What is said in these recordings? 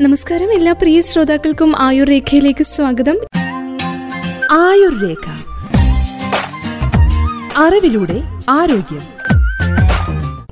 നമസ്കാരം. എല്ലാ പ്രിയ ശ്രോതാക്കൾക്കും ആയുർ രേഖയിലേക്ക് സ്വാഗതം. ആയുർ രേഖ അറിവിലൂടെ ആരോഗ്യം.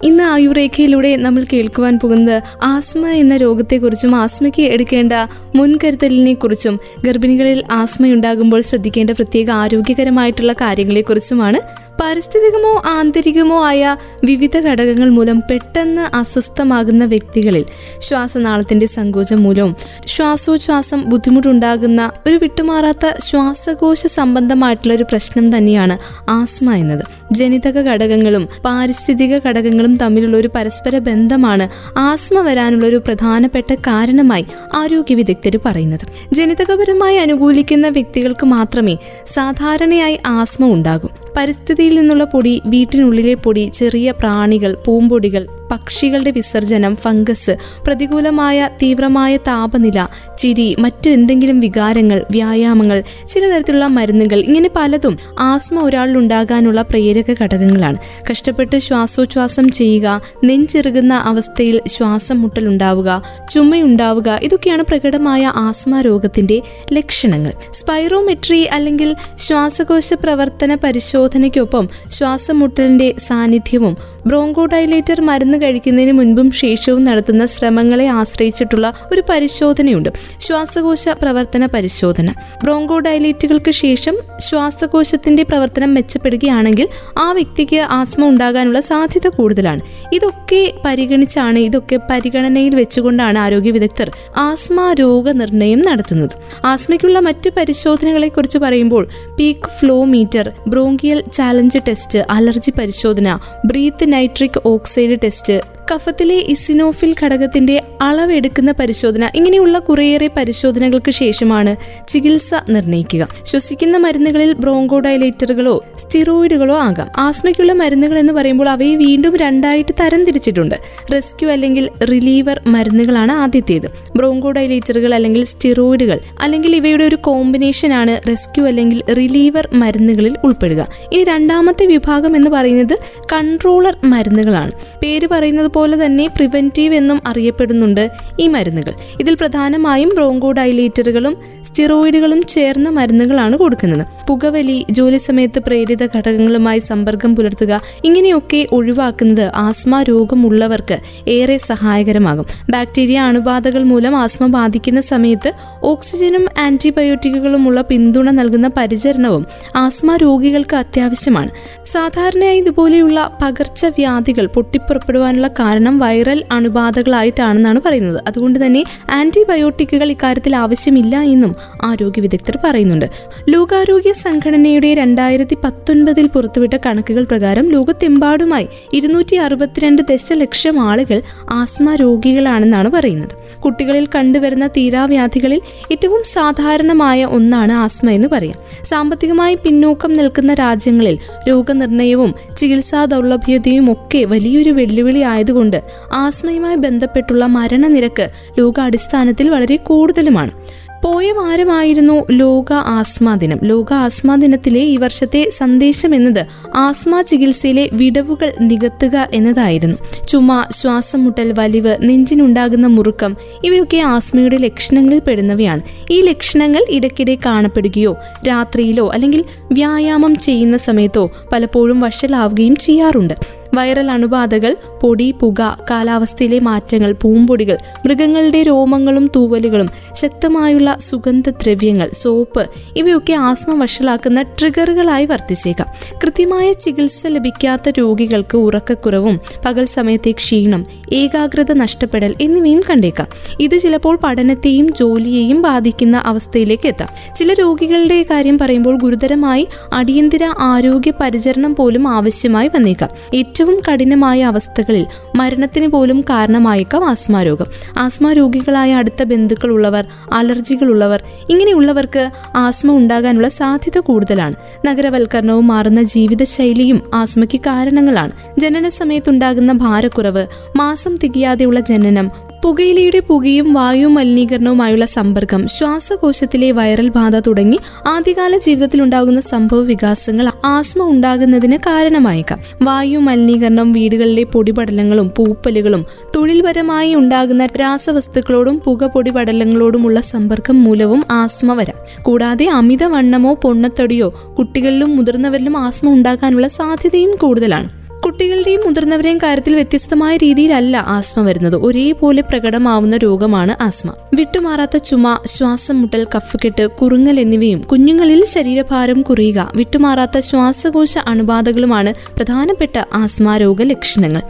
ഇന്ന് ആയുർരേഖയിലൂടെ നമ്മൾ കേൾക്കുവാൻ പോകുന്നത് ആസ്മ എന്ന രോഗത്തെക്കുറിച്ചും ആസ്മയ്ക്ക് എടുക്കേണ്ട മുൻകരുതലിനെ കുറിച്ചും ഗർഭിണികളിൽ ആസ്മയുണ്ടാകുമ്പോൾ ശ്രദ്ധിക്കേണ്ട പ്രത്യേക ആരോഗ്യകരമായിട്ടുള്ള കാര്യങ്ങളെക്കുറിച്ചുമാണ് പാരിസ്ഥിതികമോ ആന്തരികമോ ആയ വിവിധ ഘടകങ്ങൾ മൂലം പെട്ടെന്ന് അസ്വസ്ഥമാകുന്ന വ്യക്തികളിൽ ശ്വാസനാളത്തിന്റെ സങ്കോചം മൂലവും ശ്വാസോച്ഛ്വാസം ബുദ്ധിമുട്ടുണ്ടാകുന്ന ഒരു വിട്ടുമാറാത്ത ശ്വാസകോശ സംബന്ധമായിട്ടുള്ള ഒരു പ്രശ്നം തന്നെയാണ് ആസ്മ എന്നത്. ജനിതക ഘടകങ്ങളും പാരിസ്ഥിതിക ഘടകങ്ങളും തമ്മിലുള്ള ഒരു പരസ്പര ബന്ധമാണ് ആസ്മ വരാനുള്ള ഒരു പ്രധാനപ്പെട്ട കാരണമായി ആരോഗ്യ വിദഗ്ധർ പറയുന്നത്. ജനിതകപരമായി അനുകൂലിക്കുന്ന വ്യക്തികൾക്ക് മാത്രമേ സാധാരണയായി ആസ്മ ഉണ്ടാകൂ. പരിസ്ഥിതിയിൽ നിന്നുള്ള പൊടി വീട്ടിനുള്ളിലെ പൊടി ചെറിയ പ്രാണികൾ പൂമ്പൊടികൾ പക്ഷികളുടെ വിസർജനം ഫംഗസ് പ്രതികൂലമായ തീവ്രമായ താപനില ചിരി മറ്റു എന്തെങ്കിലും വികാരങ്ങൾ വ്യായാമങ്ങൾ ചില തരത്തിലുള്ള മരുന്നുകൾ ഇങ്ങനെ പലതും ആസ്മ ഒരാളിൽ ഉണ്ടാകാനുള്ള പ്രേരക ഘടകങ്ങളാണ്. കഷ്ടപ്പെട്ട് ശ്വാസോച്ഛ്വാസം ചെയ്യുക നെഞ്ചിറുകുന്ന അവസ്ഥയിൽ ശ്വാസം മുട്ടൽ ഉണ്ടാവുക ചുമയുണ്ടാവുക ഇതൊക്കെയാണ് പ്രകടമായ ആസ്മ രോഗത്തിന്റെ ലക്ഷണങ്ങൾ. സ്പൈറോമെട്രി അല്ലെങ്കിൽ ശ്വാസകോശ പ്രവർത്തന പരിശോധനയ്ക്കൊപ്പം ശ്വാസമുട്ടലിന്റെ സാന്നിധ്യവും ബ്രോങ്കോഡൈലേറ്റർ മരുന്ന് കഴിക്കുന്നതിന് മുൻപും ശേഷവും നടത്തുന്ന ശ്രമങ്ങളെ ആശ്രയിച്ചിട്ടുള്ള ഒരു പരിശോധനയുണ്ട്. ശ്വാസകോശ പ്രവർത്തന പരിശോധന. ബ്രോങ്കോ ഡയലേറ്റുകൾക്ക് ശേഷം ശ്വാസകോശത്തിന്റെ പ്രവർത്തനം മെച്ചപ്പെടുകയാണെങ്കിൽ ആ വ്യക്തിക്ക് ആസ്മ ഉണ്ടാകാനുള്ള സാധ്യത കൂടുതലാണ്. ഇതൊക്കെ പരിഗണിച്ചാണ് ഇതൊക്കെ പരിഗണനയിൽ വെച്ചുകൊണ്ടാണ് ആരോഗ്യ വിദഗ്ധർ ആസ്മ രോഗനിർണയം നടത്തുന്നത്. ആസ്മയ്ക്കുള്ള മറ്റ് പരിശോധനകളെ കുറിച്ച് പറയുമ്പോൾ peak flow meter bronchial challenge test allergy പരിശോധന ബ്രീത്ത് നൈട്രിക് ഓക്സൈഡ് ടെസ്റ്റ് 室 കഫത്തിലെ ഇസിനോഫിൽ ഘടകത്തിന്റെ അളവെടുക്കുന്ന പരിശോധന ഇങ്ങനെയുള്ള കുറേയേറെ പരിശോധനകൾക്ക് ശേഷമാണ് ചികിത്സ നിർണയിക്കുക ശ്വസിക്കുന്ന മരുന്നുകളിൽ ബ്രോങ്കോഡൈലേറ്ററുകളോ സ്റ്റിറോയിഡുകളോ ആകാം. ആസ്മയ്ക്കുള്ള മരുന്നുകൾ എന്ന് പറയുമ്പോൾ അവയെ വീണ്ടും രണ്ടായിട്ട് തരംതിരിച്ചിട്ടുണ്ട്. റെസ്ക്യൂ അല്ലെങ്കിൽ റിലീവർ മരുന്നുകളാണ് ആദ്യത്തേത്. ബ്രോങ്കോഡൈലേറ്ററുകൾ അല്ലെങ്കിൽ സ്റ്റിറോയിഡുകൾ അല്ലെങ്കിൽ ഇവയുടെ ഒരു കോമ്പിനേഷൻ ആണ് റെസ്ക്യൂ അല്ലെങ്കിൽ റിലീവർ മരുന്നുകളിൽ ഉൾപ്പെടുക. ഇനി രണ്ടാമത്തെ വിഭാഗം എന്ന് പറയുന്നത് കൺട്രോളർ മരുന്നുകളാണ്. പേര് പറയുന്നത് പോലെ തന്നെ പ്രിവെന്റീവ് എന്നും അറിയപ്പെടുന്നുണ്ട് ഈ മരുന്നുകൾ. ഇതിൽ പ്രധാനമായും ബ്രോങ്കോ ഡൈലേറ്ററുകളും സ്റ്റിറോയിഡുകളും ചേർന്ന മരുന്നുകളാണ് കൊടുക്കുന്നത്. പുകവലി ജോലി സമയത്ത് പ്രേരിത ഘടകങ്ങളുമായി സമ്പർക്കം പുലർത്തുക ഇങ്ങനെയൊക്കെ ഒഴിവാക്കുന്നത് ആസ്മ രോഗമുള്ളവർക്ക് ഏറെ സഹായകരമാകും. ബാക്ടീരിയ അണുബാധകൾ മൂലം ആസ്മ ബാധിക്കുന്ന സമയത്ത് ഓക്സിജനും ആന്റിബയോട്ടിക്കുകളുമുള്ള പിന്തുണ നൽകുന്ന പരിചരണവും ആസ്മ രോഗികൾക്ക് അത്യാവശ്യമാണ്. സാധാരണയായി ഇതുപോലെയുള്ള പകർച്ചവ്യാധികൾ പൊട്ടിപ്പുറപ്പെടുവാനുള്ള കാരണം വൈറൽ അണുബാധകളായിട്ടാണെന്നാണ് പറയുന്നത്. അതുകൊണ്ട് തന്നെ ആന്റിബയോട്ടിക്കുകൾ ഇക്കാര്യത്തിൽ ആവശ്യമില്ല എന്നും ആരോഗ്യ വിദഗ്ധർ പറയുന്നുണ്ട്. ലോകാരോഗ്യ സംഘടനയുടെ രണ്ടായിരത്തി പത്തൊൻപതിൽ പുറത്തുവിട്ട കണക്കുകൾ പ്രകാരം ലോകത്തെമ്പാടുമായി ഇരുന്നൂറ്റി അറുപത്തിരണ്ട് ദശലക്ഷം ആളുകൾ ആസ്മ രോഗികളാണെന്നാണ് പറയുന്നത്. കുട്ടികളിൽ കണ്ടുവരുന്ന തീരാവ്യാധികളിൽ ഏറ്റവും സാധാരണമായ ഒന്നാണ് ആസ്മ എന്ന് പറയാം. സാമ്പത്തികമായി പിന്നോക്കം നിൽക്കുന്ന രാജ്യങ്ങളിൽ രോഗനിർണയവും ചികിത്സാ ദൗർലഭ്യതയും ഒക്കെ വലിയൊരു വെല്ലുവിളി ആയതുകൊണ്ട് ആസ്മയുമായി ബന്ധപ്പെട്ടുള്ള മരണനിരക്ക് ലോകാടിസ്ഥാനത്തിൽ വളരെ കൂടുതലുമാണ്. പോയ വാരമായിരുന്നു ലോക ആസ്മ ദിനം. ലോക ആസ്മ ദിനത്തിലെ ഈ വർഷത്തെ സന്ദേശം എന്നത് ആസ്മ ചികിത്സയിലെ വിടവുകൾ നികത്തുക എന്നതായിരുന്നു. ചുമ ശ്വാസം മുട്ടൽ വലിവ് നെഞ്ചിനുണ്ടാകുന്ന മുറുക്കം ഇവയൊക്കെ ആസ്മയുടെ ലക്ഷണങ്ങളിൽ പെടുന്നവയാണ്. ഈ ലക്ഷണങ്ങൾ ഇടയ്ക്കിടെ കാണപ്പെടുകയോ രാത്രിയിലോ അല്ലെങ്കിൽ വ്യായാമം ചെയ്യുന്ന സമയത്തോ പലപ്പോഴും വഷളാവുകയും ചെയ്യാറുണ്ട്. വൈറൽ അണുബാധകൾ പൊടി പുക കാലാവസ്ഥയിലെ മാറ്റങ്ങൾ പൂമ്പൊടികൾ മൃഗങ്ങളുടെ രോമങ്ങളും തൂവലുകളും ശക്തമായുള്ള സുഗന്ധദ്രവ്യങ്ങൾ സോപ്പ് ഇവയൊക്കെ ആസ്മ വഷളാക്കുന്ന ട്രിഗറുകളായി വർത്തിച്ചേക്കാം. കൃത്യമായ ചികിത്സ ലഭിക്കാത്ത രോഗികൾക്ക് ഉറക്കക്കുറവും പകൽ സമയത്തെ ക്ഷീണം ഏകാഗ്രത നഷ്ടപ്പെടൽ എന്നിവയും കണ്ടേക്കാം. ഇത് ചിലപ്പോൾ പഠനത്തെയും ജോലിയെയും ബാധിക്കുന്ന അവസ്ഥയിലേക്ക് എത്താം. ചില രോഗികളുടെ കാര്യം പറയുമ്പോൾ ഗുരുതരമായി അടിയന്തര ആരോഗ്യ പരിചരണം പോലും ആവശ്യമായി വന്നേക്കാം. ഏറ്റവും കഠിനമായ അവസ്ഥകളിൽ മരണത്തിന് പോലും കാരണമായേക്കാം ആസ്മ രോഗം ആസ്മ രോഗികളായ അടുത്ത ബന്ധുക്കളുള്ളവർ അലർജികളുള്ളവർ ഇങ്ങനെയുള്ളവർക്ക് ആസ്മ ഉണ്ടാകാനുള്ള സാധ്യത കൂടുതലാണ്. നഗരവൽക്കരണവും മാറുന്ന ജീവിതശൈലിയും ആസ്മയ്ക്ക് കാരണങ്ങളാണ്. ജനന സമയത്തുണ്ടാകുന്ന ഭാരക്കുറവ് മാസം തികയാതെയുള്ള ജനനം പുകയിലയുടെ പുകയും വായു മലിനീകരണവുമായുള്ള സമ്പർക്കം ശ്വാസകോശത്തിലെ വൈറൽ ബാധ തുടങ്ങി ആദ്യകാല ജീവിതത്തിൽ ഉണ്ടാകുന്ന സംഭവ വികാസങ്ങൾ ആസ്മ ഉണ്ടാകുന്നതിന് കാരണമായേക്കാം. വായു മലിനീകരണം വീടുകളിലെ പൊടിപടലങ്ങളും പൂപ്പലുകളും തൊഴിൽപരമായി ഉണ്ടാകുന്ന രാസവസ്തുക്കളോടും പുക പൊടിപടലങ്ങളോടുമുള്ള സമ്പർക്കം മൂലവും ആസ്മ വരാം. കൂടാതെ അമിതവണ്ണമോ പൊണ്ണത്തടിയോ കുട്ടികളിലും മുതിർന്നവരിലും ആസ്മ ഉണ്ടാകാനുള്ള സാധ്യതയും കൂടുതലാണ്. കുട്ടികളുടെയും മുതിർന്നവരെയും കാര്യത്തിൽ വ്യത്യസ്തമായ രീതിയിലല്ല ആസ്മ വരുന്നത്. ഒരേപോലെ പ്രകടമാവുന്ന രോഗമാണ് ആസ്മ. വിട്ടുമാറാത്ത ചുമ ശ്വാസം മുട്ടൽ കഫക്കെട്ട് കുറുങ്ങൽ എന്നിവയും കുഞ്ഞുങ്ങളിൽ ശരീരഭാരം കുറയുക വിട്ടുമാറാത്ത ശ്വാസകോശ അണുബാധകളുമാണ് പ്രധാനപ്പെട്ട ആസ്മ രോഗ ലക്ഷണങ്ങൾ.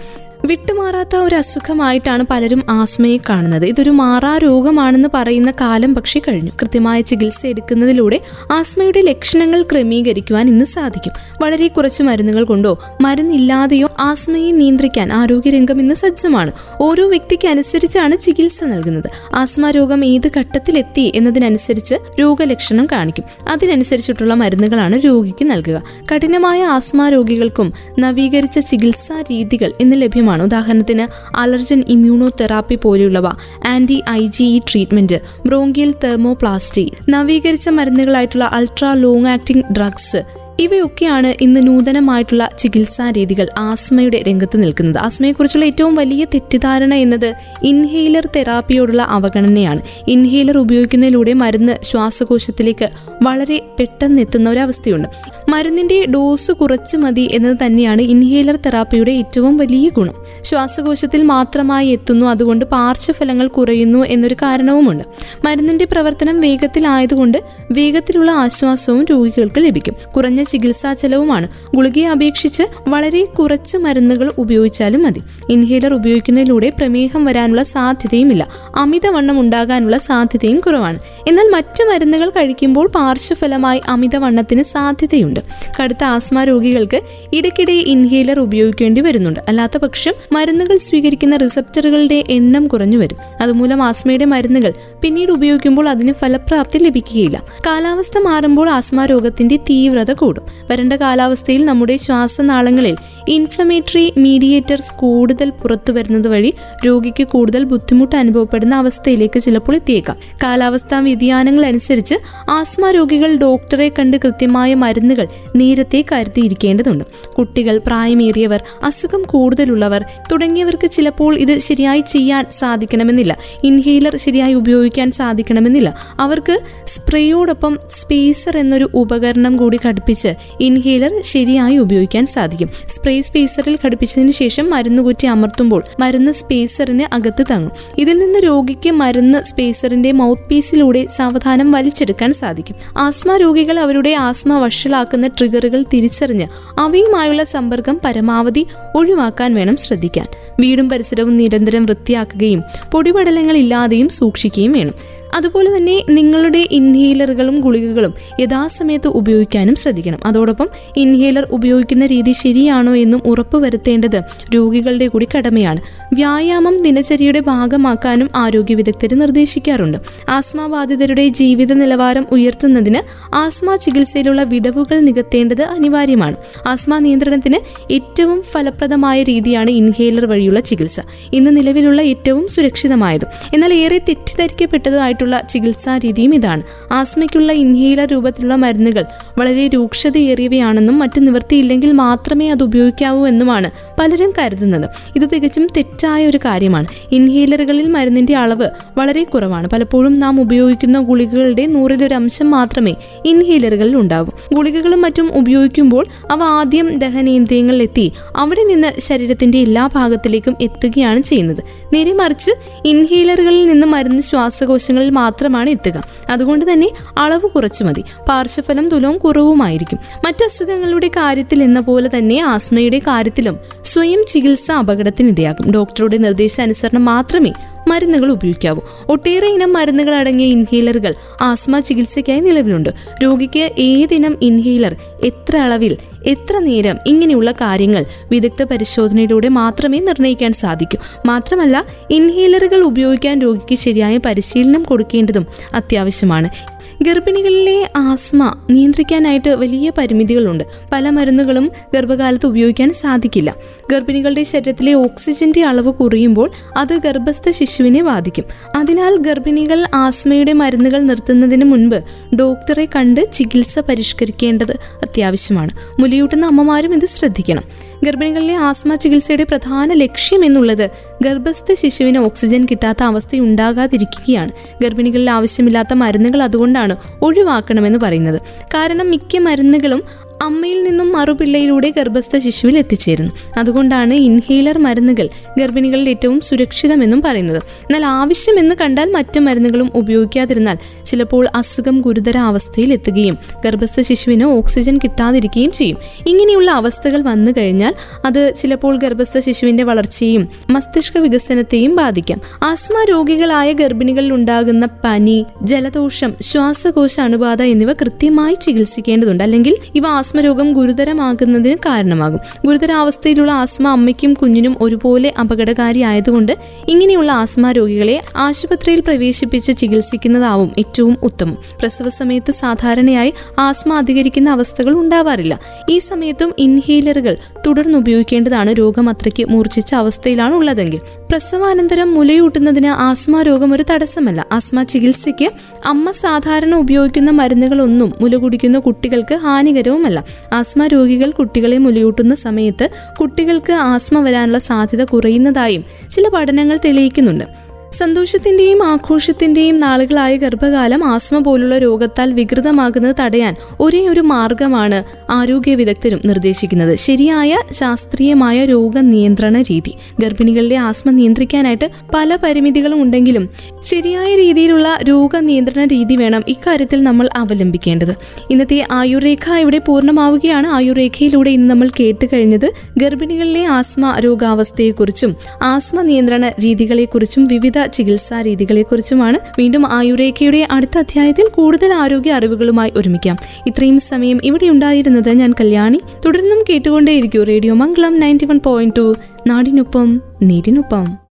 വിട്ടുമാറാത്ത ഒരു അസുഖമായിട്ടാണ് പലരും ആസ്മയെ കാണുന്നത്. ഇതൊരു മാറാ രോഗമാണെന്ന് പറയുന്ന കാലം പക്ഷേ കഴിഞ്ഞു. കൃത്യമായ ചികിത്സ എടുക്കുന്നതിലൂടെ ആസ്മയുടെ ലക്ഷണങ്ങൾ ക്രമീകരിക്കുവാൻ ഇന്ന് സാധിക്കും. വളരെ കുറച്ച് മരുന്നുകൾ കൊണ്ടോ മരുന്നില്ലാതെയോ ആസ്മയെ നിയന്ത്രിക്കാൻ ആരോഗ്യരംഗം ഇന്ന് സജ്ജമാണ്. ഓരോ വ്യക്തിക്ക് അനുസരിച്ചാണ് ചികിത്സ നൽകുന്നത്. ആസ്മ രോഗം ഏത് ഘട്ടത്തിലെത്തി എന്നതിനനുസരിച്ച് രോഗലക്ഷണം കാണിക്കും. അതിനനുസരിച്ചിട്ടുള്ള മരുന്നുകളാണ് രോഗിക്ക് നൽകുക. കഠിനമായ ആസ്മ രോഗികൾക്കും നവീകരിച്ച ചികിത്സാ രീതികൾ ഇന്ന് ലഭ്യമാണ് ലഭ്യമാണ് ഉദാഹരണത്തിന് allergen immunotherapy പോലെയുള്ളവ anti I G E treatment bronchial thermoplasty. നവീകരിച്ച മരുന്നുകളായിട്ടുള്ള അൾട്രാ ലോങ് ആക്ടിംഗ് ഡ്രഗ്സ് ഇവയൊക്കെയാണ് ഇന്ന് നൂതനമായിട്ടുള്ള ചികിത്സാ രീതികൾ ആസ്മയുടെ രംഗത്ത് നിൽക്കുന്നത്. ആസ്മയെക്കുറിച്ചുള്ള ഏറ്റവും വലിയ തെറ്റിദ്ധാരണ എന്നത് ഇൻഹെയിലർ തെറാപ്പിയോടുള്ള അവഗണനയാണ്. ഇൻഹെയിലർ ഉപയോഗിക്കുന്നതിലൂടെ മരുന്ന് ശ്വാസകോശത്തിലേക്ക് വളരെ പെട്ടെന്ന് എത്തുന്ന ഒരവസ്ഥയുണ്ട്. മരുന്നിന്റെ ഡോസ് കുറച്ച് മതി എന്നത് തന്നെയാണ് ഇൻഹേലർ തെറാപ്പിയുടെ ഏറ്റവും വലിയ ഗുണം. ശ്വാസകോശത്തിൽ മാത്രമായി എത്തുന്നു അതുകൊണ്ട് പാർശ്വഫലങ്ങൾ കുറയുന്നു എന്നൊരു കാരണവുമുണ്ട്. മരുന്നിന്റെ പ്രവർത്തനം വേഗത്തിലായതുകൊണ്ട് വേഗത്തിലുള്ള ആശ്വാസവും രോഗികൾക്ക് ലഭിക്കും. കുറഞ്ഞ ചികിത്സാ ചെലവുമാണ് ഗുളികയെ അപേക്ഷിച്ച് വളരെ കുറച്ച് മരുന്നുകൾ ഉപയോഗിച്ചാലും മതി. ഇൻഹേലർ ഉപയോഗിക്കുന്നതിലൂടെ പ്രമേഹം വരാനുള്ള സാധ്യതയുമില്ല. അമിതവണ്ണം ഉണ്ടാകാനുള്ള സാധ്യതയും കുറവാണ്. എന്നാൽ മറ്റു മരുന്നുകൾ കഴിക്കുമ്പോൾ പാർശ്വഫലമായി അമിതവണ്ണത്തിന് സാധ്യതയുണ്ട്. കടുത്ത ആസ്മ രോഗികൾക്ക് ഇടയ്ക്കിടെ ഇൻഹേലർ ഉപയോഗിക്കേണ്ടി വരുന്നുണ്ട്. അല്ലാത്ത പക്ഷം മരുന്നുകൾ സ്വീകരിക്കുന്ന റിസപ്റ്ററുകളുടെ എണ്ണം കുറഞ്ഞു വരും. അതുമൂലം ആസ്മയുടെ മരുന്നുകൾ പിന്നീട് ഉപയോഗിക്കുമ്പോൾ അതിന് ഫലപ്രാപ്തി ലഭിക്കുകയില്ല. കാലാവസ്ഥ മാറുമ്പോൾ ആസ്മ രോഗത്തിന്റെ തീവ്രത കൂടും. വരണ്ട കാലാവസ്ഥയിൽ നമ്മുടെ ശ്വാസനാളങ്ങളിൽ ഇൻഫ്ലമേറ്ററി മീഡിയേറ്റർസ് കൂടുതൽ പുറത്തു വരുന്നത് വഴി രോഗിക്ക് കൂടുതൽ ബുദ്ധിമുട്ട് അനുഭവപ്പെടുന്ന അവസ്ഥയിലേക്ക് ചിലപ്പോൾ എത്തിയേക്കാം. കാലാവസ്ഥാ വ്യതിയാനങ്ങൾ അനുസരിച്ച് ആസ്മ രോഗികൾ ഡോക്ടറെ കണ്ട് കൃത്യമായ മരുന്നുകൾ നേരത്തെ കരുതിയിരിക്കേണ്ടതുണ്ട്. കുട്ടികൾ പ്രായമേറിയവർ അസുഖം കൂടുതലുള്ളവർ തുടങ്ങിയവർക്ക് ചിലപ്പോൾ ഇത് ശരിയായി ചെയ്യാൻ സാധിക്കണമെന്നില്ല. ഇൻഹെയിലർ ശരിയായി ഉപയോഗിക്കാൻ സാധിക്കണമെന്നില്ല. അവർക്ക് സ്പ്രേയോടൊപ്പം സ്പേസർ എന്നൊരു ഉപകരണം കൂടി ഘടിപ്പിച്ച് ഇൻഹേലർ ശരിയായി ഉപയോഗിക്കാൻ സാധിക്കും. സ്പ്രേ സ്പേസറിൽ ഘടിപ്പിച്ചതിന് ശേഷം മരുന്ന് കുറ്റി അമർത്തുമ്പോൾ മരുന്ന് സ്പേസറിന് അകത്ത് തങ്ങും. ഇതിൽ നിന്ന് രോഗിക്ക് മരുന്ന് സ്പേസറിന്റെ മൗത്ത് പീസിലൂടെ സാവധാനം വലിച്ചെടുക്കാൻ സാധിക്കും. ആസ്മ രോഗികൾ അവരുടെ ആസ്മ വഷളാക്കുന്ന ട്രിഗറുകൾ തിരിച്ചറിഞ്ഞ് അവയുമായുള്ള സമ്പർക്കം പരമാവധി ഒഴിവാക്കാൻ വേണം ശ്രദ്ധിക്കാൻ. വീടും പരിസരവും നിരന്തരം വൃത്തിയാക്കുകയും പൊടിപടലങ്ങൾ ഇല്ലാതെയും സൂക്ഷിക്കുകയും വേണം. അതുപോലെ തന്നെ നിങ്ങളുടെ ഇൻഹേലറുകളും ഗുളികകളും യഥാസമയത്ത് ഉപയോഗിക്കാനും ശ്രദ്ധിക്കണം. അതോടൊപ്പം ഇൻഹേലർ ഉപയോഗിക്കുന്ന രീതി ശരിയാണോ എന്നും ഉറപ്പുവരുത്തേണ്ടത് രോഗികളുടെ കൂടി കടമയാണ്. വ്യായാമം ദിനചര്യയുടെ ഭാഗമാക്കാനും ആരോഗ്യ വിദഗ്ധർ നിർദ്ദേശിക്കാറുണ്ട്. ആസ്മ ബാധിതരുടെ ജീവിത നിലവാരം ഉയർത്തുന്നതിന് ആസ്മ ചികിത്സയിലുള്ള വിടവുകൾ നികത്തേണ്ടത് അനിവാര്യമാണ്. ആസ്മ നിയന്ത്രണത്തിന് ഏറ്റവും ഫലപ്രദമായ രീതിയാണ് ഇൻഹേലർ വഴിയുള്ള ചികിത്സ. ഇന്ന് നിലവിലുള്ള ഏറ്റവും സുരക്ഷിതമായതും. എന്നാൽ ഏറെ തെറ്റിദ്ധരിക്കപ്പെട്ടതായിട്ട് ആയിട്ടുള്ള ചികിത്സാ രീതിയും ഇതാണ്. ആസ്മയ്ക്കുള്ള ഇൻഹേലർ രൂപത്തിലുള്ള മരുന്നുകൾ വളരെ രൂക്ഷതയേറിയവയാണെന്നും മറ്റു നിവൃത്തിയില്ലെങ്കിൽ മാത്രമേ അത് ഉപയോഗിക്കാവൂ എന്നുമാണ് പലരും കരുതുന്നത്. ഇത് തികച്ചും തെറ്റായ ഒരു കാര്യമാണ്. ഇൻഹേലറുകളിൽ മരുന്നിന്റെ അളവ് വളരെ കുറവാണ്. പലപ്പോഴും നാം ഉപയോഗിക്കുന്ന ഗുളികകളുടെ നൂറിലൊരു അംശം മാത്രമേ ഇൻഹേലറുകളിൽ ഉണ്ടാവൂ. ഗുളികകളും മറ്റും ഉപയോഗിക്കുമ്പോൾ അവ ആദ്യം ദഹനേന്ദ്രിയങ്ങളിലെത്തി അവിടെ നിന്ന് ശരീരത്തിന്റെ എല്ലാ ഭാഗത്തിലേക്കും എത്തുകയാണ് ചെയ്യുന്നത്. നേരെ മറിച്ച് ഇൻഹേലറുകളിൽ നിന്ന് മരുന്ന് ശ്വാസകോശങ്ങളിൽ മാത്രമാണ് എത്തുക. അതുകൊണ്ട് തന്നെ അളവ് കുറച്ചു മതി. പാർശ്വഫലം തുലവും കുറവുമായിരിക്കും. മറ്റു അസുഖങ്ങളുടെ കാര്യത്തിൽ എന്ന പോലെ തന്നെ ആസ്മയുടെ കാര്യത്തിലും സ്വയം ചികിത്സ അപകടത്തിനിടയാകും ഡോക്ടറുടെ നിർദ്ദേശാനുസരണം മാത്രമേ മരുന്നുകൾ ഉപയോഗിക്കാവൂ. ഒട്ടേറെ ഇനം മരുന്നുകൾ അടങ്ങിയ ഇൻഹേലറുകൾ ആസ്മ ചികിത്സയ്ക്കായി നിലവിലുണ്ട്. രോഗിക്ക് ഏതിനം ഇൻഹേലർ എത്ര അളവിൽ എത്ര നേരം ഇങ്ങനെയുള്ള കാര്യങ്ങൾ വിദഗ്ധ പരിശോധനയിലൂടെ മാത്രമേ നിർണയിക്കാൻ സാധിക്കൂ. മാത്രമല്ല ഇൻഹേലറുകൾ ഉപയോഗിക്കാൻ രോഗിക്ക് ശരിയായ പരിശീലനം കൊടുക്കേണ്ടതും അത്യാവശ്യമാണ്. ഗർഭിണികളിലെ ആസ്മ നിയന്ത്രിക്കാനായിട്ട് വലിയ പരിമിതികളുണ്ട്. പല മരുന്നുകളും ഗർഭകാലത്ത് ഉപയോഗിക്കാൻ സാധിക്കില്ല. ഗർഭിണികളുടെ ശരീരത്തിലെ ഓക്സിജന്റെ അളവ് കുറയുമ്പോൾ അത് ഗർഭസ്ഥ ശിശുവിനെ ബാധിക്കും. അതിനാൽ ഗർഭിണികൾ ആസ്മയുടെ മരുന്നുകൾ നിർത്തുന്നതിന് മുൻപ് ഡോക്ടറെ കണ്ട് ചികിത്സ പരിഷ്കരിക്കേണ്ടത് അത്യാവശ്യമാണ്. മുലയൂട്ടുന്ന അമ്മമാരും ഇത് ശ്രദ്ധിക്കണം. ഗർഭിണികളിലെ ആസ്മ ചികിത്സയുടെ പ്രധാന ലക്ഷ്യം എന്നുള്ളത് ഗർഭസ്ഥ ശിശുവിന് ഓക്സിജൻ കിട്ടാത്ത അവസ്ഥ ഉണ്ടാകാതിരിക്കുകയാണ് ഗർഭിണികളിൽ ആവശ്യമില്ലാത്ത മരുന്നുകൾ അതുകൊണ്ടാണ് ഒഴിവാക്കണമെന്ന് പറയുന്നത്. കാരണം മിക്ക മരുന്നുകളും അമ്മയിൽ നിന്നും മറുപിള്ളയിലൂടെ ഗർഭസ്ഥ ശിശുവിൽ എത്തിച്ചേരുന്നു. അതുകൊണ്ടാണ് ഇൻഹേലർ മരുന്നുകൾ ഗർഭിണികളിൽ ഏറ്റവും സുരക്ഷിതമെന്നും പറയുന്നത്. എന്നാൽ ആവശ്യമെന്ന് കണ്ടാൽ മറ്റു മരുന്നുകളും ഉപയോഗിക്കാതിരുന്നാൽ ചിലപ്പോൾ അസുഖം ഗുരുതര അവസ്ഥയിൽ എത്തുകയും ഗർഭസ്ഥ ശിശുവിന് ഓക്സിജൻ കിട്ടാതിരിക്കുകയും ചെയ്യും. ഇങ്ങനെയുള്ള അവസ്ഥകൾ വന്നു കഴിഞ്ഞാൽ അത് ചിലപ്പോൾ ഗർഭസ്ഥ ശിശുവിന്റെ വളർച്ചയെയും മസ്തിഷ്ക വികസനത്തെയും ബാധിക്കാം. ആസ്മ രോഗികളായ ഗർഭിണികളിൽ ഉണ്ടാകുന്ന പനി ജലദോഷം ശ്വാസകോശ അണുബാധ എന്നിവ കൃത്യമായി ചികിത്സിക്കേണ്ടതുണ്ട്. അല്ലെങ്കിൽ ഇവ ആസ്മരോഗം ഗുരുതരമാകുന്നതിന് കാരണമാകും. ഗുരുതരാവസ്ഥയിലുള്ള ആസ്മ അമ്മയ്ക്കും കുഞ്ഞിനും ഒരുപോലെ അപകടകാരി ആയതുകൊണ്ട് ഇങ്ങനെയുള്ള ആസ്മ രോഗികളെ ആശുപത്രിയിൽ പ്രവേശിപ്പിച്ച് ചികിത്സിക്കുന്നതാവും ഏറ്റവും ഉത്തമം. പ്രസവ സമയത്ത് സാധാരണയായി ആസ്മ അധികരിക്കുന്ന അവസ്ഥകൾ ഉണ്ടാവാറില്ല. ഈ സമയത്തും ഇൻഹേലറുകൾ തുടർന്ന് ഉപയോഗിക്കേണ്ടതാണ് രോഗം അത്രയ്ക്ക് മൂർച്ഛിച്ച അവസ്ഥയിലാണ് ഉള്ളതെങ്കിൽ. പ്രസവാനന്തരം മുലയൂട്ടുന്നതിന് ആസ്മ രോഗം ഒരു തടസ്സമല്ല. ആസ്മ ചികിത്സയ്ക്ക് അമ്മ സാധാരണ ഉപയോഗിക്കുന്ന മരുന്നുകളൊന്നും മുല കുടിക്കുന്ന കുട്ടികൾക്ക് ഹാനികരവുമല്ല. ആസ്മ രോഗികൾ കുട്ടികളെ മുലയൂട്ടുന്ന സമയത്ത് കുട്ടികൾക്ക് ആസ്മ വരാനുള്ള സാധ്യത കുറയുന്നതായും ചില പഠനങ്ങൾ തെളിയിക്കുന്നുണ്ട്. സന്തോഷത്തിന്റെയും ആഘോഷത്തിന്റെയും നാളുകളായ ഗർഭകാലം ആസ്മ പോലുള്ള രോഗത്താൽ വികൃതമാകുന്നത് തടയാൻ ഒരേ ഒരു മാർഗമാണ് ആരോഗ്യ വിദഗ്ധരും നിർദ്ദേശിക്കുന്നത്. ശരിയായ ശാസ്ത്രീയമായ രോഗനിയന്ത്രണ രീതി. ഗർഭിണികളുടെ ആസ്മ നിയന്ത്രിക്കാനായിട്ട് പല പരിമിതികളും ഉണ്ടെങ്കിലും ശരിയായ രീതിയിലുള്ള രോഗനിയന്ത്രണ രീതി വേണം ഇക്കാര്യത്തിൽ നമ്മൾ അവലംബിക്കേണ്ടത്. ഇന്നത്തെ ആയുർരേഖ ഇവിടെ പൂർണമാവുകയാണ്. ആയുർരേഖയിലൂടെ ഇന്ന് നമ്മൾ കേട്ട് കഴിഞ്ഞത് ഗർഭിണികളിലെ ആസ്മ രോഗാവസ്ഥയെക്കുറിച്ചും ആസ്മ നിയന്ത്രണ രീതികളെക്കുറിച്ചും വിവിധ ചികിത്സാ രീതികളെക്കുറിച്ചുമാണ് വീണ്ടും ആയുരേഖയുടെ അടുത്ത അധ്യായത്തിൽ കൂടുതൽ ആരോഗ്യ അറിവുകളുമായി ഒരുമിക്കാം. ഇത്രയും സമയം ഇവിടെ ഉണ്ടായിരുന്നത് ഞാൻ കല്യാണി. തുടർന്നും കേട്ടുകൊണ്ടേയിരിക്കും radio Mangalam ninety one point two. നാടിനൊപ്പം നീരിനൊപ്പം.